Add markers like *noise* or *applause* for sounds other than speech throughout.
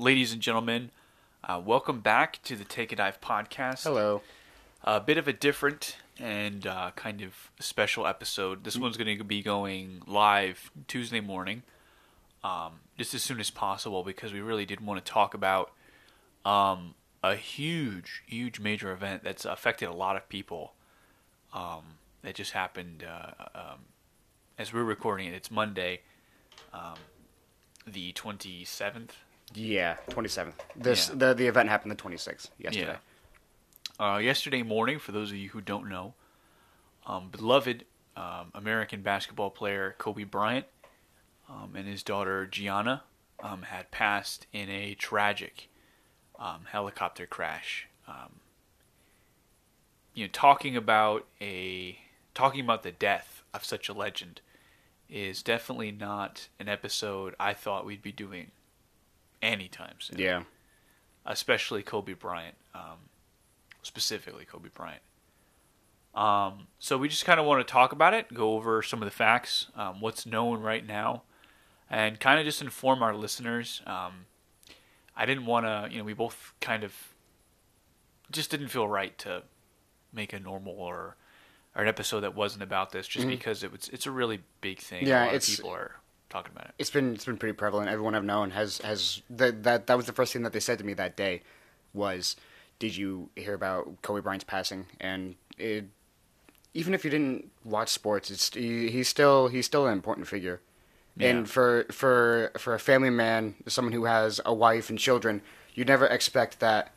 ladies and gentlemen, uh, welcome back to the Take a Dive podcast. Hello. A bit of a different and uh, kind of special episode. Mm. This one's going to be going live Tuesday morning, um, just as soon as possible because we really did want to talk about um, a huge, huge major event that's affected a lot of people. Um, that just happened uh, um, as we're recording it. It's Monday, um, the twenty seventh. Yeah, 27th. This Yeah. the the event happened the 26th yesterday. Uh, yesterday morning, for those of you who don't know, um, beloved um, American basketball player Kobe Bryant um, and his daughter Gianna um, had passed in a tragic um, helicopter crash. Um, you know, talking about a talking about the death of such a legend is definitely not an episode I thought we'd be doing anytime soon Yeah. especially Kobe Bryant, um, specifically Kobe Bryant. Um, so we just kind of want to talk about it, go over some of the facts, um, what's known right now, and kind of just inform our listeners. Um, I didn't want to, you know, we both kind of just didn't feel right to make a normal or or an episode that wasn't about this, just because it was it's a really big thing. Yeah, a lot it's- of people are talking about it. It's been it's been pretty prevalent. Everyone I've known has has that that that was the first thing that they said to me that day was, "Did you hear about Kobe Bryant's passing?" And it, even if you didn't watch sports, it's he, he's still he's still an important figure. Yeah. And for for for a family man, someone who has a wife and children, you'd never expect that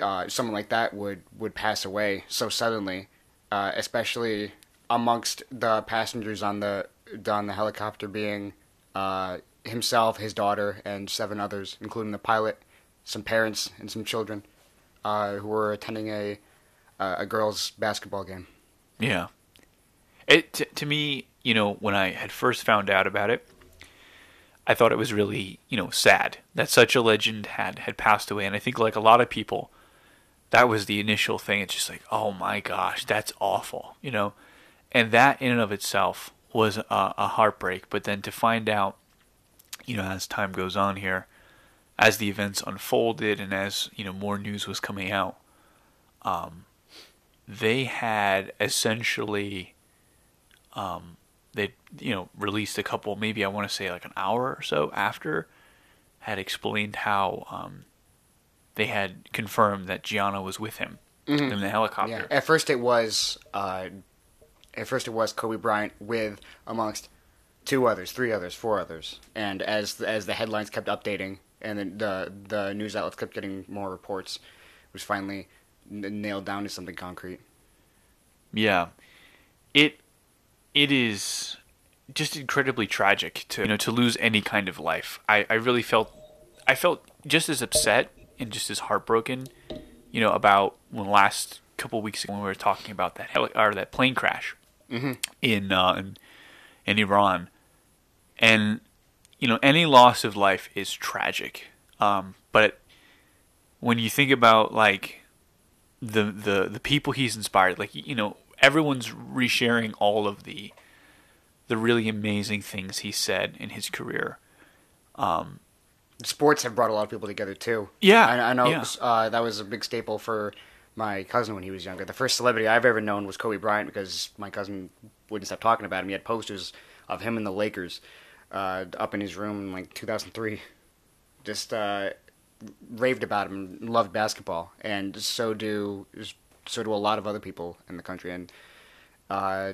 uh, someone like that would would pass away so suddenly, uh, especially amongst the passengers on the on the helicopter being uh, himself, his daughter, and seven others, including the pilot, some parents, and some children uh, who were attending a a a girls' basketball game. Yeah. It t- to me, you know, when I had first found out about it, I thought it was really, you know, sad that such a legend had had passed away, and I think like a lot of people, that was the initial thing. It's just like, oh my gosh, that's awful, you know, and that in and of itself was a, a heartbreak. But then to find out, you know, as time goes on here, as the events unfolded, and as you know more news was coming out, um, they had essentially um they you know released a couple maybe I want to say like an hour or so after had explained how um they had confirmed that Gianna was with him in the helicopter. Yeah. At first, it was uh, at first it was Kobe Bryant with amongst two others, three others, four others, and as as the headlines kept updating and then the the news outlets kept getting more reports, it was finally nailed down to something concrete. Yeah. It it is just incredibly tragic to you know to lose any kind of life. I, I really felt I felt just as upset and just as heartbroken, you know, about when last couple weeks ago when we were talking about that heli- or that plane crash in uh, in in Iran, and you know any loss of life is tragic. Um, but when you think about like the the the people he's inspired like you know everyone's resharing all of the the really amazing things he said in his career Sports have brought a lot of people together too. Yeah, I, I know yeah. uh, that was a big staple for my cousin when he was younger. The first celebrity I've ever known was Kobe Bryant because my cousin wouldn't stop talking about him. He had posters of him and the Lakers uh, up in his room in like 2003. Just uh, raved about him, loved basketball, and so do so do a lot of other people in the country. And uh,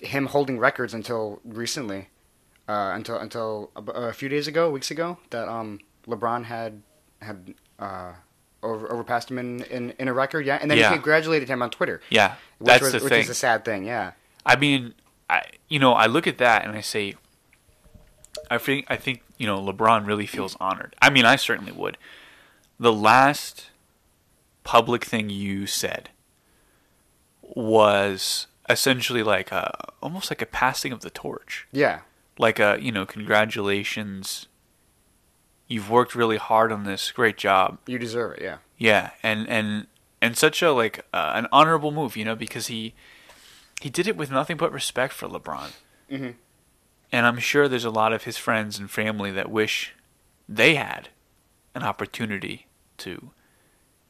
him holding records until recently, uh, until until a, a few days ago, weeks ago, that um, LeBron had had over, overpassed him in, in, in a record, yeah, and then Yeah. he congratulated him on Twitter. yeah which that's was, the which thing is a sad thing, yeah. i mean i you know i look at that and i say i think i think you know lebron really feels honored i mean i certainly would the last public thing you said was essentially like a almost like a passing of the torch Yeah, like a you know congratulations you've worked really hard on this great job you deserve it, yeah. yeah and and and such a like uh, an honorable move you know because he he did it with nothing but respect for lebron Mhm. and i'm sure there's a lot of his friends and family that wish they had an opportunity to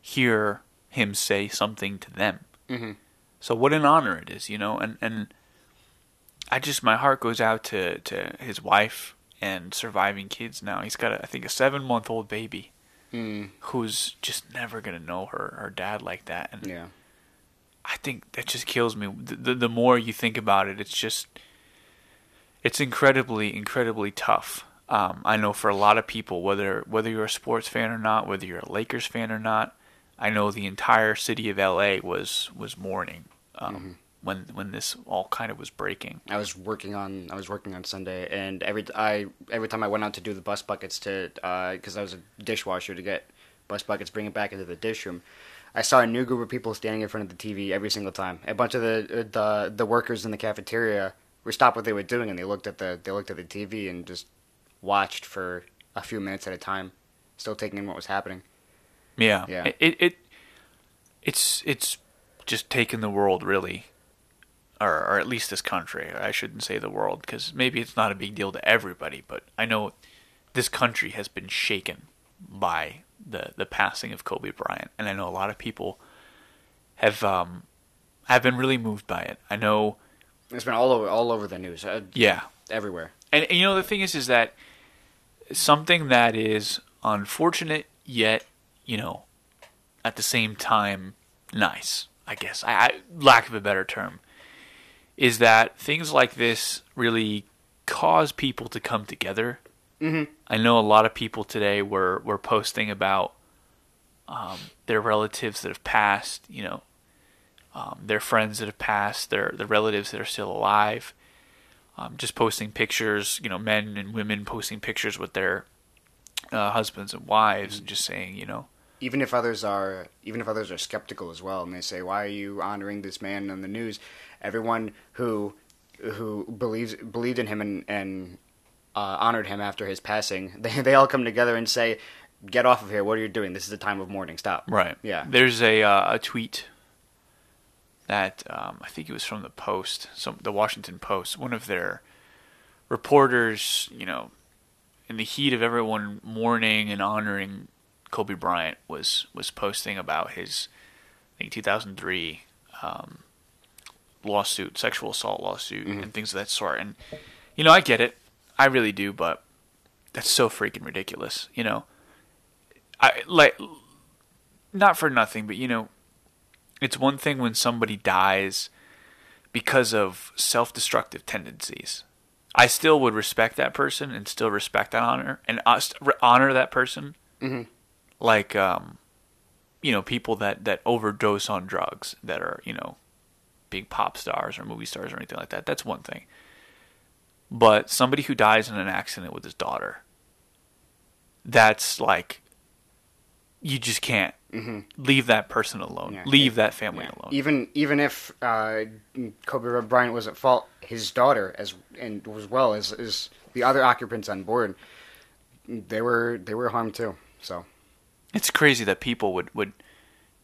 hear him say something to them. Mhm. So what an honor it is, you know, and and I just my heart goes out to to his wife and surviving kids now. He's got a, I think a 7-month-old baby Mm, who's just never going to know her her dad like that and yeah. I think that just kills me. The, the, the more you think about it, it's just, it's incredibly, incredibly tough. Um, I know for a lot of people, whether whether you're a sports fan or not, whether you're a Lakers fan or not, I know the entire city of LA was was mourning um, when when this all kind of was breaking. I was working on I was working on Sunday, and every I every time I went out to do the bus buckets to uh, because I was a dishwasher to get bus buckets, bring it back into the dish room. I saw a new group of people standing in front of the TV every single time. A bunch of the uh, the the workers in the cafeteria were stopped what they were doing, and they looked at the they looked at the TV and just watched for a few minutes at a time, still taking in what was happening. Yeah, Yeah. It, it, it it's it's just taken the world really, or or at least this country. I shouldn't say the world because maybe it's not a big deal to everybody, but I know this country has been shaken by the the passing of Kobe Bryant, and I know a lot of people have um have been really moved by it. I know, It's been all over all over the news, uh, yeah, everywhere. and, and you know the thing is is that something that is unfortunate yet you know at the same time nice i guess I, I lack of a better term is that things like this really cause people to come together Mhm. i know a lot of people today were were posting about um, their relatives that have passed you know um, their friends that have passed their the relatives that are still alive um, just posting pictures, you know, men and women posting pictures with their uh, husbands and wives, and just saying, you know, even if others are even if others are skeptical as well and they say why are you honoring this man on the news everyone who who believes believed in him and and uh, honored him after his passing *laughs* they, they all come together and say get off of here what are you doing this is a time of mourning stop right? Yeah. There's a uh, a tweet that um, I think it was from the Post, some the Washington Post. One of their reporters, you know, in the heat of everyone mourning and honoring Kobe Bryant, was was posting about his, I think 2003 um, lawsuit, sexual assault lawsuit, and things of that sort. And you know, I get it, I really do, but that's so freaking ridiculous. You know, I like not for nothing, but you know, it's one thing when somebody dies because of self-destructive tendencies. I still would respect that person and still respect that honor and uh, honor that person. Mhm. Like, um, you know, people that that overdose on drugs that are you know, big pop stars or movie stars or anything like that. That's one thing. But somebody who dies in an accident with his daughter, that's like, you just can't hmm leave that person alone. Yeah. Leave that family Yeah. alone. Even even if uh, Kobe Bryant was at fault, his daughter as and as well as, as the other occupants on board, they were they were harmed too. So It's crazy that people would would,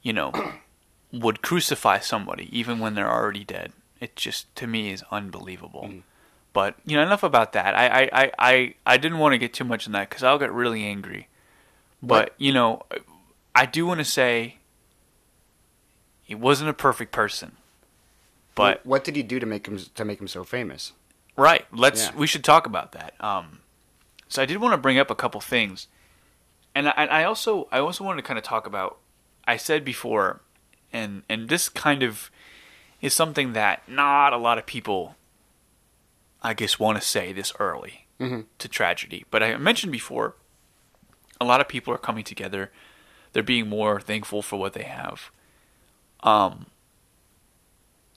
you know, *clears throat* would crucify somebody even when they're already dead. It just to me is unbelievable. Mm. But you know, enough about that. I I I I, I didn't want to get too much in that because I'll get really angry. But What- you know, I do want to say he wasn't a perfect person. But what, what did he do to make him to make him so famous? Right. Let's. Yeah. We should talk about that. Um, so I did want to bring up a couple things, and I, I also I also wanted to kind of talk about. I said before, and and this kind of is something that not a lot of people, I guess, want to say this early Mhm. to tragedy. But I mentioned before, a lot of people are coming together. They're being more thankful for what they have. Um,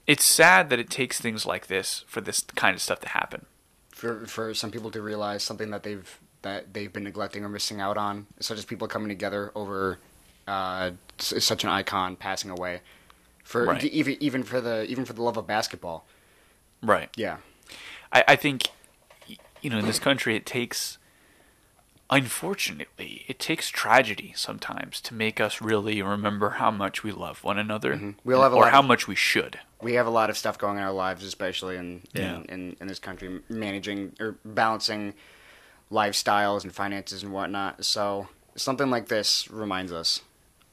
it's sad that it takes things like this for this kind of stuff to happen. For for some people to realize something that they've that they've been neglecting or missing out on, such as people coming together over uh, such an icon passing away. For Right. even even for the even for the love of basketball. Right. Yeah. I, I think, you know, in this country, it takes, unfortunately, it takes tragedy sometimes to make us really remember how much we love one another, We have a or how of- much we should. we have a lot of stuff going in our lives, especially in in, Yeah. in, in this country, managing or balancing lifestyles and finances and whatnot. So something like this reminds us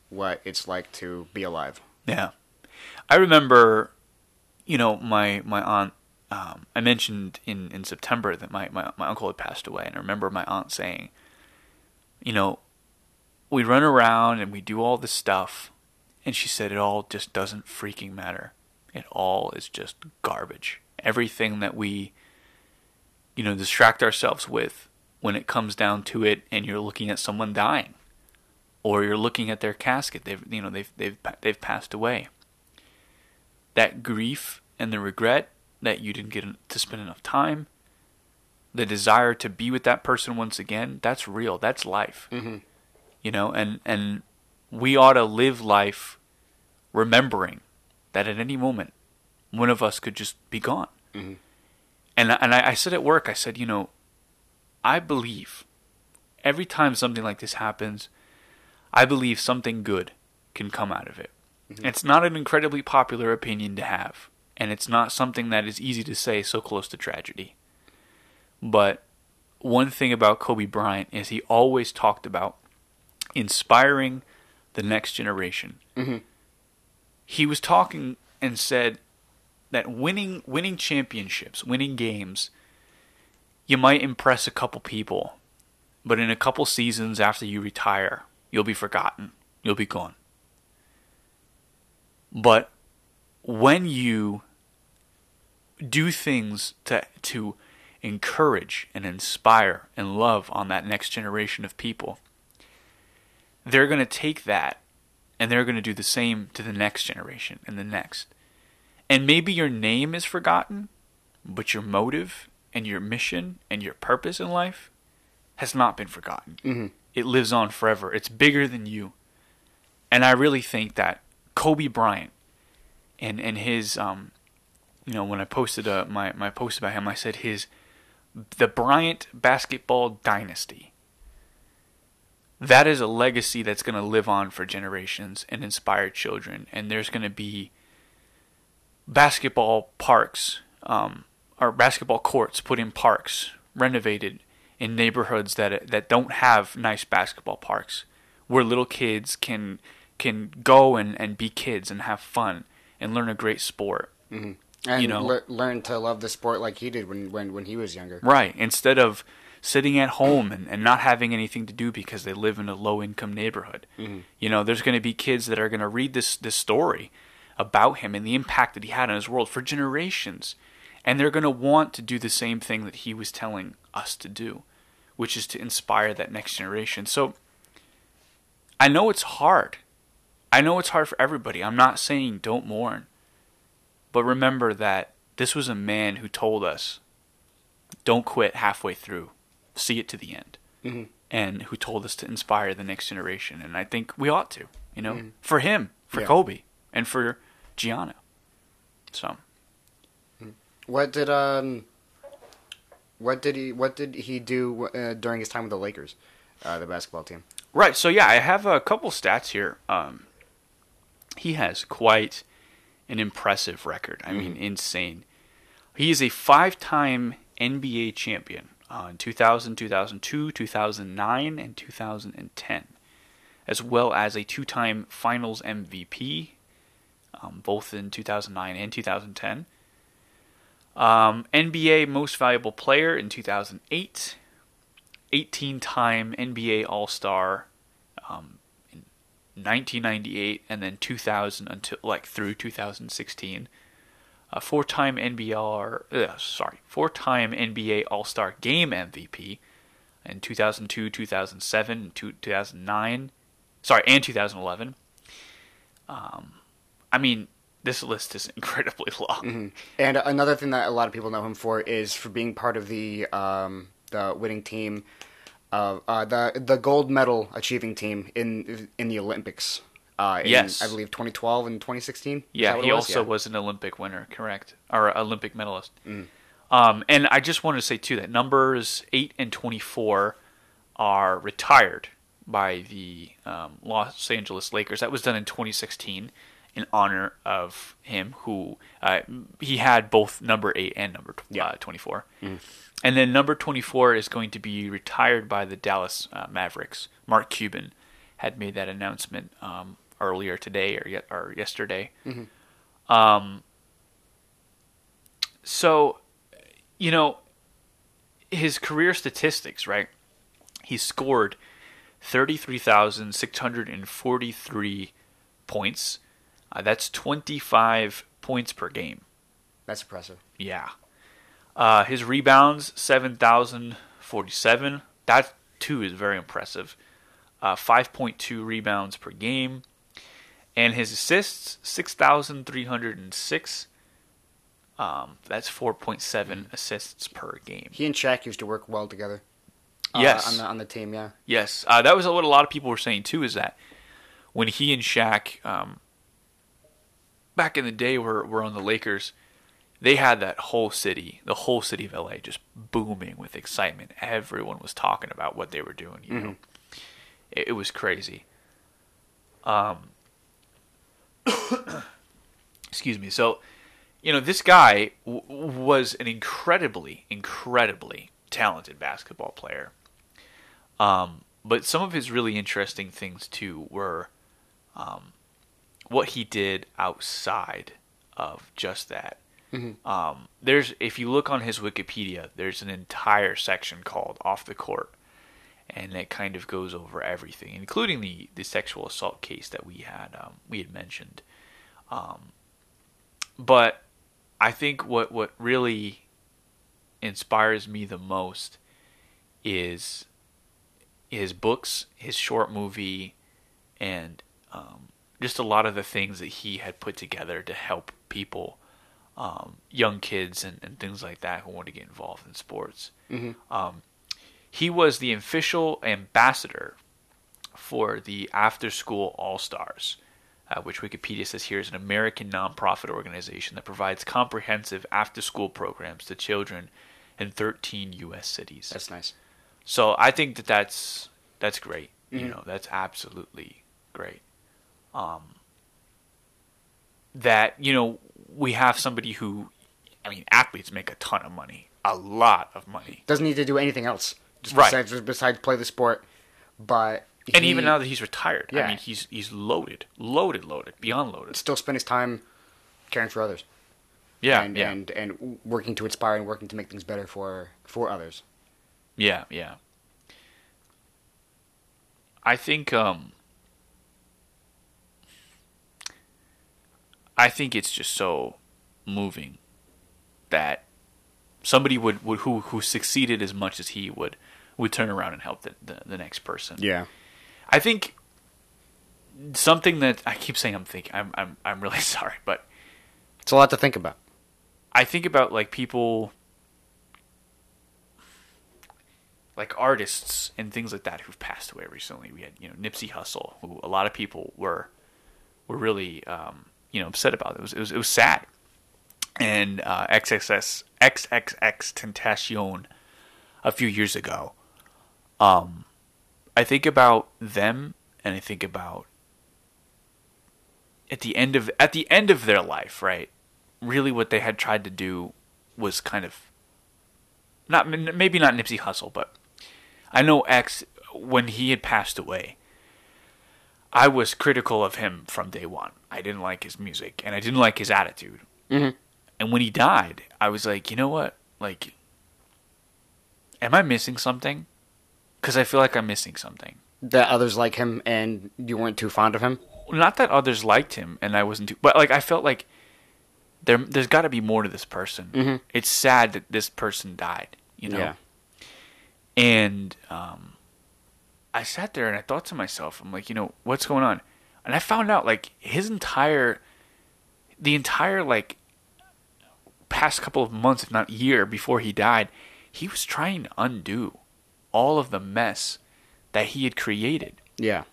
what it's like to be alive. Yeah, I remember, you know, my my aunt. Um, I mentioned in, in September that my, my my uncle had passed away, and I remember my aunt saying, you know, we run around and we do all this stuff, and she said it all just doesn't freaking matter. It all is just garbage. Everything that we, you know, distract ourselves with when it comes down to it, and you're looking at someone dying, or you're looking at their casket. They've, you know, they've they've they've passed away. That grief and the regret that you didn't get to spend enough time, the desire to be with that person once again, that's real. That's life. Mhm. You know, and and we ought to live life remembering that at any moment one of us could just be gone. Mhm. And and I, I said at work, I said, you know, I believe every time something like this happens, I believe something good can come out of it. It's not an incredibly popular opinion to have, and it's not something that is easy to say so close to tragedy. But one thing about Kobe Bryant is he always talked about inspiring the next generation. Mhm. He was talking and said that winning winning championships, winning games, you might impress a couple people, but in a couple seasons after you retire, you'll be forgotten. You'll be gone. But when you do things to to encourage and inspire and love on that next generation of people, they're going to take that and they're going to do the same to the next generation and the next. And maybe your name is forgotten, but your motive and your mission and your purpose in life has not been forgotten. Mhm. It lives on forever. It's bigger than you. And I really think that Kobe Bryant and and his um you know when I posted uh, my my post about him I said his the Bryant basketball dynasty that is a legacy that's going to live on for generations and inspire children and there's going to be basketball parks um, or basketball courts put in parks renovated in neighborhoods that that don't have nice basketball parks where little kids can can go and, and be kids and have fun and learn a great sport mm-hmm. And You know. lear- learn to love the sport like he did when, when, when he was younger. Right. Instead of sitting at home and, and not having anything to do because they live in a low income neighborhood. Mm-hmm. You know, there's going to be kids that are going to read this, this story about him and the impact that he had on his world for generations. And they're going to want to do the same thing that he was telling us to do, which is to inspire that next generation. So I know it's hard. I know it's hard for everybody. I'm not saying don't mourn. But remember that this was a man who told us don't quit halfway through. See it to the end. Mhm. And who told us to inspire the next generation. And I think we ought to, you know, for him, for Yeah. Kobe, and for Gianna. So, What did um, what did he what did he do uh, during his time with the Lakers, uh, the basketball team? right. So, yeah, I have a couple stats here. Um, he has quite an impressive record. I mean, insane. He is a five time NBA champion uh, in 2000, 2002, 2009, and 2010, as well as a two time finals MVP, um, both in 2009 and 2010. Um, NBA Most Valuable Player in 2008, 18 time NBA All Star um, in 1998, and then 2000 until like through 2016 a four-time NBR, uh, sorry, four-time NBA All-Star Game MVP in 2002 2007 and 2009 sorry, and 2011. Um, I mean, this list is *laughs* incredibly long. And another thing that a lot of people know him for is for being part of the um, the winning team, of uh, the the gold medal achieving team in in the Olympics. Uh, in, Yes. I believe 2012 and 2016. Yeah, he was? also Yeah. was an Olympic winner, correct, or Olympic medalist. Um, and I just wanted to say too that numbers eight and twenty-four are retired by the um, Los Angeles Lakers. That was done in 2016, in honor of him, who uh, he had both number eight and number tw- Yeah. uh, 24. And then number 24 is going to be retired by the Dallas uh, Mavericks. Mark Cuban had made that announcement um, earlier today or, yet, or yesterday. Um, so, you know, his career statistics, right? He scored 33,643 points. Uh, that's 25 points per game. That's impressive. Yeah. Uh, his rebounds, 7,047. That, too, is very impressive. Uh, 5.2 rebounds per game. And his assists, 6,306. Um, that's 4.7 assists per game. He and Shaq used to work well together. uh, Yes. on the on the team. Yeah, Yes, uh, that was what a lot of people were saying too. Is that when he and Shaq, um, back in the day, where we're on the Lakers, they had that whole city, the whole city of LA, just booming with excitement. Everyone was talking about what they were doing. You know, it, it was crazy. Um, *coughs* excuse me. So, you know, this guy w- was an incredibly, incredibly talented basketball player. Um, but some of his really interesting things too were um, what he did outside of just that. Um, there's if you look on his Wikipedia, there's an entire section called "Off the Court," and it kind of goes over everything, including the the sexual assault case that we had um, we had mentioned. Um, but I think what what really inspires me the most is his books, his short movie, and um, just a lot of the things that he had put together to help people, um, young kids and, and things like that who want to get involved in sports. Um, he was the official ambassador for the After School All Stars, uh, which Wikipedia says here is an American nonprofit organization that provides comprehensive after school programs to children in 13 U.S. cities. that's nice. So I think that that's that's great. You know, that's absolutely great. Um, that you know we have somebody who, I mean, athletes make a ton of money, a lot of money, Doesn't need to do anything else. Just Right. Besides, besides play the sport, but and even now that he's retired, I Yeah. mean, he's he's loaded, loaded, loaded, beyond loaded. still spend his time caring for others. Yeah, and, yeah, and and working to inspire and working to make things better for for others. yeah, yeah. I think um I think it's just so moving that somebody would, would who who succeeded as much as he would would turn around and help the, the, the next person. Yeah. I think something that I keep saying I'm thinking I'm I'm I'm really *laughs* sorry, but It's a lot to think about. I think about like people like artists and things like that who've passed away recently. We had, you know, Nipsey Hussle, who a lot of people were were really um, you know, upset about. It was it was, it was sad. And uh, XXS XXX Tentacion a few years ago. Um I think about them and I think about at the end of at the end of their life, right? Really, what they had tried to do was kind of not maybe not Nipsey Hussle, but I know X when he had passed away. I was critical of him from day one. I didn't like his music and I didn't like his attitude. Mhm. And when he died, I was like, you know what? Like, am I missing something? Because I feel like I'm missing something. That others like him and you weren't too fond of him. not that others liked him and I wasn't too, but like I felt like there there's got to be more to this person. Mhm. It's sad that this person died, you know. Yeah. And um, I sat there and I thought to myself, I'm like, you know, what's going on? And I found out like his entire, the entire like past couple of months, if not year before he died, he was trying to undo all of the mess that he had created Yeah.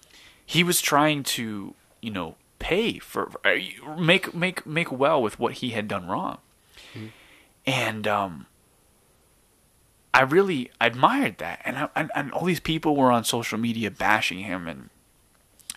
he was trying to you know pay for make make make well with what he had done wrong and um i really admired that and, I, and and all these people were on social media bashing him and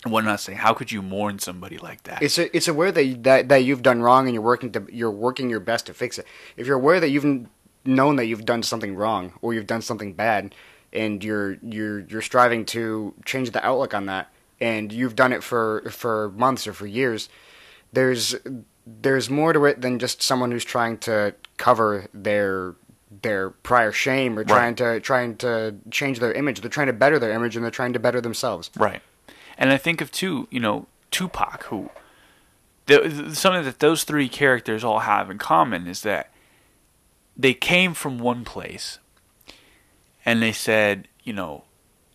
and what not say. How could you mourn somebody like that? It's a, it's aware that, that that you've done wrong and you're working to you're working your best to fix it. If you're aware that you've known that you've done something wrong or you've done something bad, and you're you're you're striving to change the outlook on that, and you've done it for for months or for years, there's there's more to it than just someone who's trying to cover their their prior shame or trying to trying to change their image. They're trying to better their image and they're trying to better themselves. Right. And I think of too, you know, Tupac, who the, something that those three characters all have in common is that they came from one place and they said, you know,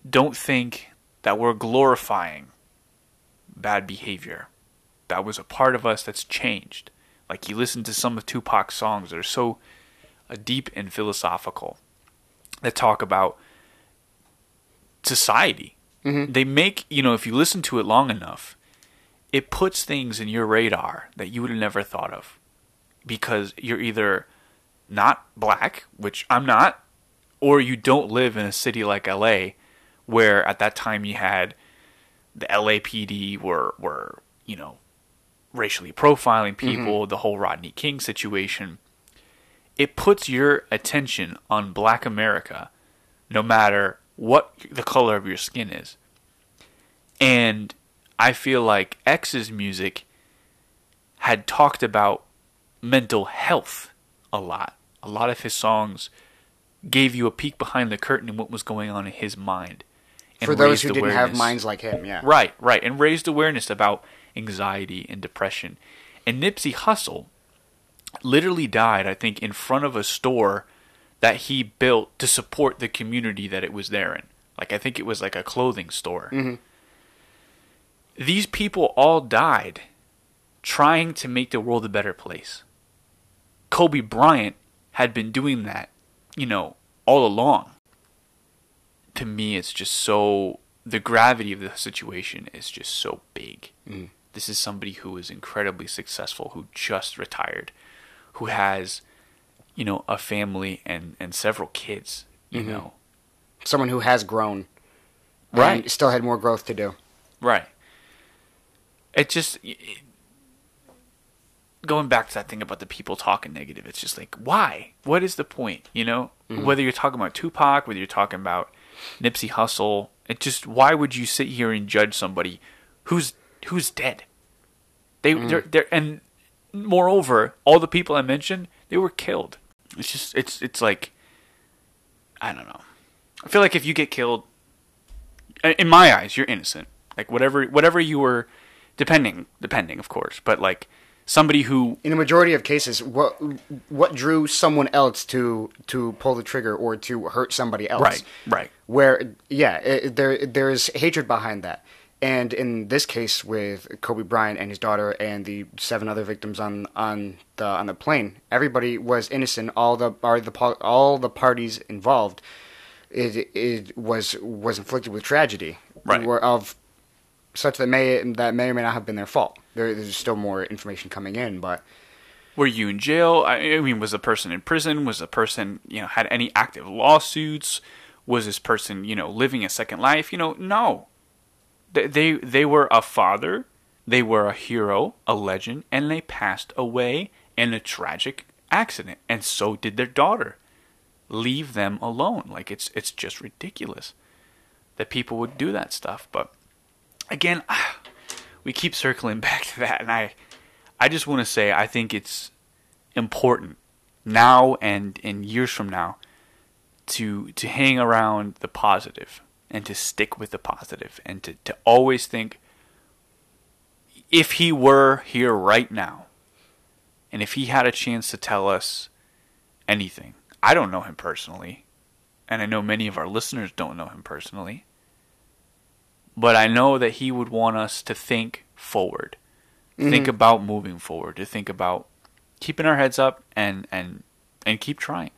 don't think that we're glorifying bad behavior. That was a part of us that's changed. Like you listen to some of Tupac's songs that are so deep and philosophical that talk about society. Mm-hmm. They make, you know, if you listen to it long enough, it puts things in your radar that you would have never thought of. Because you're either not black, which I'm not, or you don't live in a city like LA where at that time you had the LAPD were were, you know, racially profiling people, mm-hmm. the whole Rodney King situation. It puts your attention on black America no matter what the color of your skin is. And I feel like X's music had talked about mental health a lot. A lot of his songs gave you a peek behind the curtain and what was going on in his mind. For those who didn't have minds like him, yeah. Right, right. And raised awareness about anxiety and depression. And Nipsey Hussle literally died, I think, in front of a store that he built to support the community that it was there in. Like I think it was like a clothing store. Mm-hmm. These people all died trying to make the world a better place. Kobe Bryant had been doing that, you know, all along. To me, it's just so the gravity of the situation is just so big. Mm. This is somebody who is incredibly successful, who just retired, who has you know, a family and and several kids. You mm-hmm. know, someone who has grown, right? still had more growth to do, right? It just it, going back to that thing about the people talking negative. It's just like, why? What is the point? You know, mm-hmm. whether you're talking about Tupac, whether you're talking about Nipsey Hussle, it just why would you sit here and judge somebody who's who's dead? They mm. they're, they're and moreover, all the people I mentioned, they were killed. It's just it's it's like I don't know. I feel like if you get killed, in my eyes, you're innocent. Like whatever whatever you were, depending depending of course, but like somebody who in a majority of cases what what drew someone else to to pull the trigger or to hurt somebody else right right where yeah it, there there's hatred behind that and in this case, with Kobe Bryant and his daughter and the seven other victims on on the on the plane, everybody was innocent. All the are the all the parties involved, it it was was inflicted with tragedy, right? Of such that may that may or may not have been their fault. There, there's still more information coming in, but were you in jail? I mean, was the person in prison? Was the person you know had any active lawsuits? Was this person you know living a second life? You know, no they they were a father, they were a hero, a legend, and they passed away in a tragic accident, and so did their daughter. Leave them alone. Like it's it's just ridiculous that people would do that stuff. But again, *sighs* we keep circling *laughs* back to that, and I I just want to say I think it's important now and in years from now to to hang around the positive and to stick with the positive and to, to always think if he were here right now and if he had a chance to tell us anything, I don't know him personally, and I know many of our listeners don't know him personally, but I know that he would want us to think forward, mm-hmm. think about moving forward, to think about keeping our heads up and and and keep trying.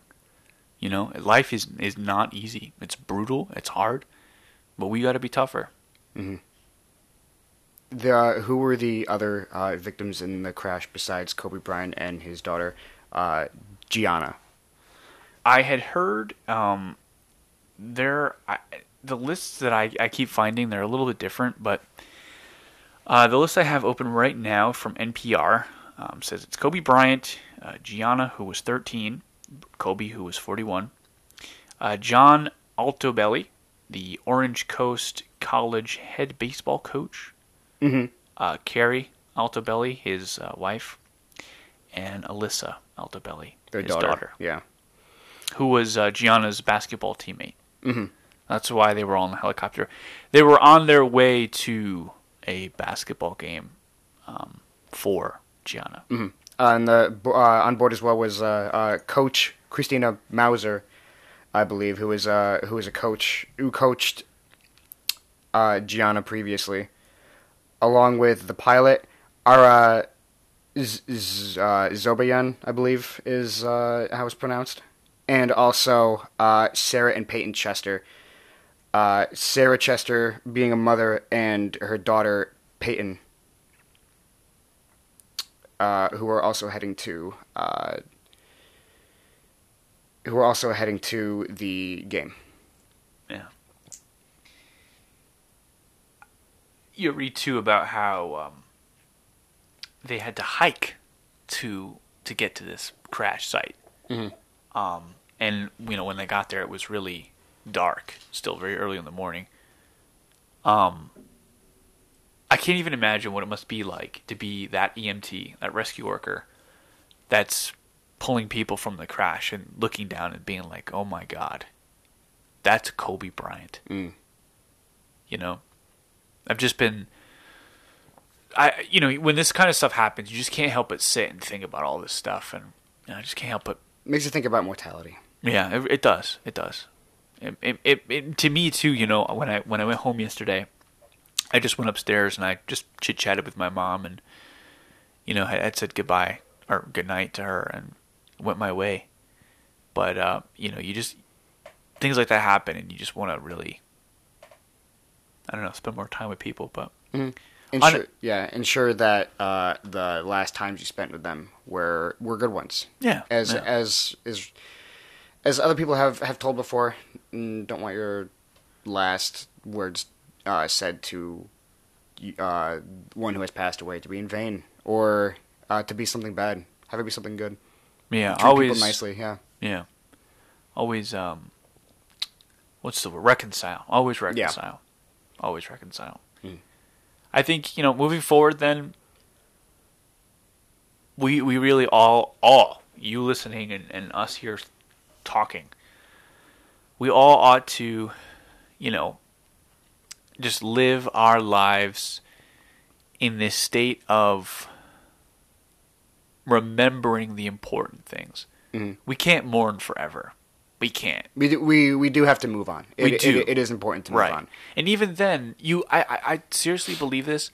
You know, life is is not easy. It's brutal. It's hard but we got to be tougher. Mm-hmm. The, uh, who were the other uh, victims in the crash besides Kobe Bryant and his daughter, uh, Gianna? I had heard um, there. I, the lists that I, I keep finding they're a little bit different, but Uh, the list I have open right now from NPR um, says it's Kobe Bryant, uh, Gianna, who was 13, Kobe, who was 41, uh, John Altobelli, the Orange Coast College head baseball coach, Mm-hmm. uh, Keri Altobelli, his uh, wife, and Alyssa Altobelli, Their his daughter. daughter, Yeah. who was uh, Gianna's basketball teammate. Mm-hmm. That's why they were on the helicopter. They were on their way to a basketball game um, for Gianna. Uh, and the uh, on board as well was uh, uh, Coach Christina Mauser, I believe, who was uh, a coach who coached uh, Gianna previously, along with the pilot Ara Z- Z- uh, Zobayan, I believe is uh, how it's pronounced, and also uh, Sarah and Payton Chester. Uh, Sarah Chester being a mother and her daughter Payton uh, who are also heading to who are also heading to the game. Yeah. You read too about how um, they had to hike to to get to this crash site. Mhm. Um, and you know when they got there, it was really dark, still very early in the morning. Um, I can't even imagine what it must be like to be that EMT, that rescue worker, that's pulling people from the crash and looking down and being like, "Oh my God, that's Kobe Bryant." Mm. You know, I've just been, I you know when this kind of stuff happens, you just can't help but sit and think about all this stuff, and you know, I just can't help but Makes you think about mortality. yeah, it, it does. It does. It, it, it, it, to me too. You know, when I when I went home yesterday, I just went upstairs and I just chit chatted with my mom and you know I had said goodbye or good night to her and went my way. But uh, you know, you just things like that happen and you just want to really I don't know spend more time with people. But On Ensure, it- yeah, ensure that uh, the last times you spent with them were were good ones. yeah, As yeah. as as as other people have have told before, don't want your last words uh, said to uh, one who has passed away to be in vain or uh, to be something bad. Have it be something good. Yeah, always nicely. Yeah. Yeah. Always um what's the word? Reconcile. Always reconcile. Always reconcile. Hmm. I think, you know, moving forward then we we really all all you listening and, and us here talking we all ought to you know just live our lives in this state of remembering the important things Mhm. we can't mourn forever. We can't. We do, we we do have to move on. It, We do. It, it is important to move right. on. And even then, you I, I I seriously believe this.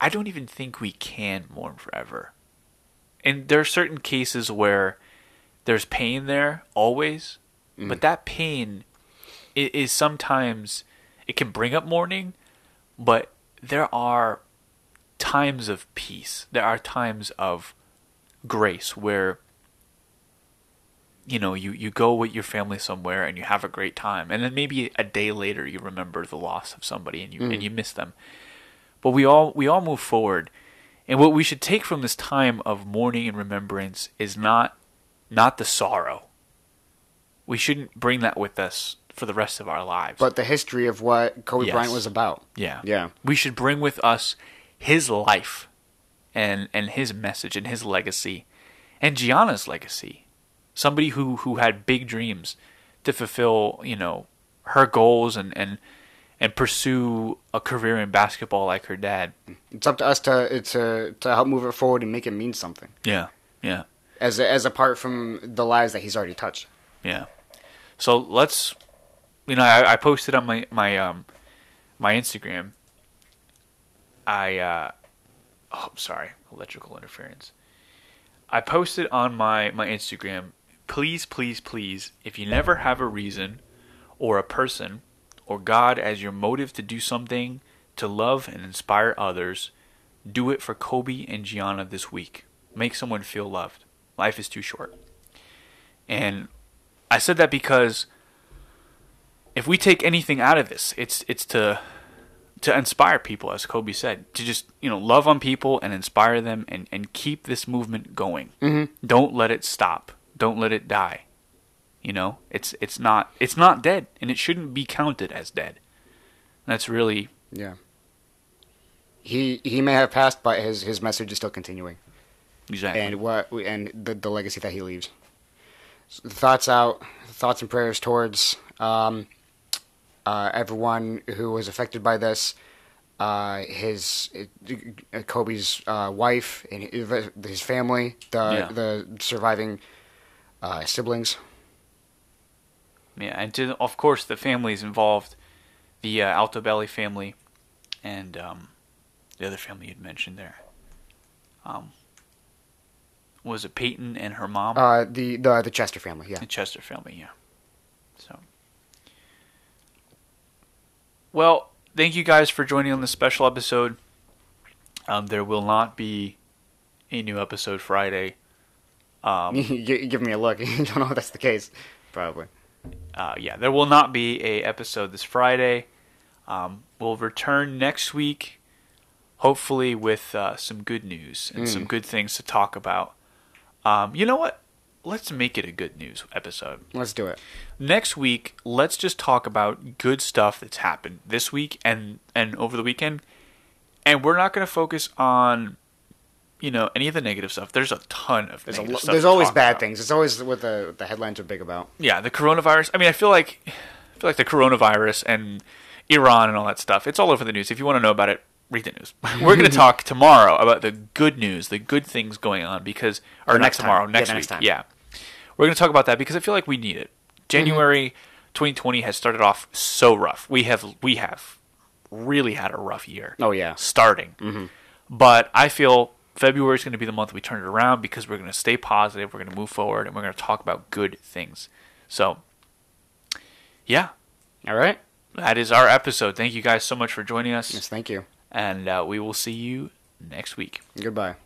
I don't even think we can mourn forever. And there are certain cases where there's pain there always, but that pain is, is sometimes it can bring up mourning, but there are times of peace. There are times of grace where you know you, you go with your family somewhere and you have a great time and then maybe a day later you remember the loss of somebody and you and you mm. miss them but we all we all move forward and what we should take from this time of mourning and remembrance is not not the sorrow we shouldn't bring that with us for the rest of our lives But the history of what Kobe Yes. Bryant was about. yeah. Yeah. We should bring with us his life and and his message and his legacy and Gianna's legacy. Somebody who who had big dreams to fulfill, you know, her goals and and and pursue a career in basketball like her dad. It's up to us to to to help move it forward and make it mean something. Yeah. Yeah. As as apart from the lives that he's already touched. Yeah. So let's, you know, I, I posted on my my um my Instagram. I uh, oh, sorry, electrical interference. I posted on my my Instagram. Please, please, please, if you never have a reason, or a person, or God as your motive to do something to love and inspire others, do it for Kobe and Gianna this week. Make someone feel loved. Life is too short. And I said that because if we take anything out of this, it's it's to to inspire people, as Kobe said, to just you know love on people and inspire them and and keep this movement going. Mm-hmm. Don't let it stop. Don't let it die. You know, it's it's not it's not dead, and it shouldn't be counted as dead. That's really Yeah. He he may have passed, but his his message is still continuing, exactly. and what and the the legacy that he leaves. So thoughts out, thoughts and prayers towards um, uh, everyone who was affected by this. Uh, his uh, Kobe's uh, wife and his- family, the Yeah. the surviving uh, siblings. Yeah, and to of course the families involved, the uh, Altobelli family, and um, the other family you'd mentioned there. Um, was it Payton and her mom? Uh, the the the Chester family, yeah. The Chester family, yeah. So, well, thank you guys for joining on this special episode. Um, there will not be a new episode Friday. Um, *laughs* you give me a look. *laughs* you don't know if that's the case, probably. uh, yeah, there will not be a episode this Friday. Um, we'll return next week, hopefully with uh, some good news and some good things to talk about. Um, you know what? Let's make it a good news episode. Let's do it. Next week, let's just talk about good stuff that's happened this week and and over the weekend. And we're not going to focus on you know any of the negative stuff. There's a ton of There's, lo- stuff there's always bad about. things. It's always what the the headlines are big about. Yeah, the coronavirus. I mean, I feel like I feel like the coronavirus and Iran and all that stuff. It's all over the news. If you want to know about it, read the news. *laughs* We're going *laughs* to talk tomorrow about the good news, the good things going on because or Or next time. tomorrow, Yeah, next the week. next time. Yeah. We're going to talk about that because I feel like we need it. Mm-hmm. January 2020 has started off so rough. We have we have really had a rough year Oh yeah. starting. Mm-hmm. But I feel February is going to be the month we turn it around because we're going to stay positive, we're going to move forward, and we're going to talk about good things. So, yeah, All right. that is our episode. Thank you guys so much for joining us, Yes. Thank you. And uh, we will see you next week. Goodbye.